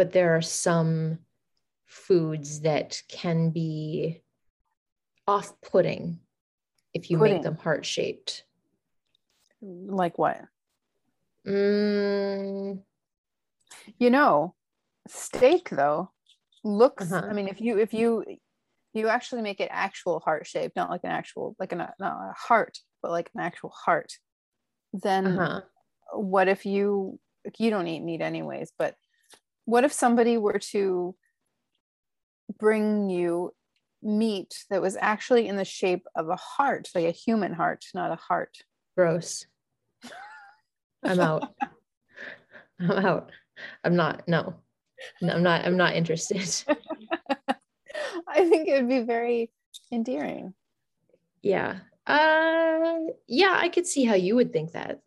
but there are some foods that can be off-putting if you Pudding. make them heart-shaped. Like what? Mm, You know, steak though looks. Uh-huh. I mean, if you if you you actually make it actual heart shaped, not like an actual like an, not a heart, but like an actual heart, then uh-huh. what if you you don't eat meat anyways? But what if somebody were to bring you meat that was actually in the shape of a heart, like a human heart, not a heart? Gross. I'm out. I'm out. I'm not. No. no, I'm not. I'm not interested. I think it would be very endearing. yeah. Uh. Yeah. I could see how you would think that.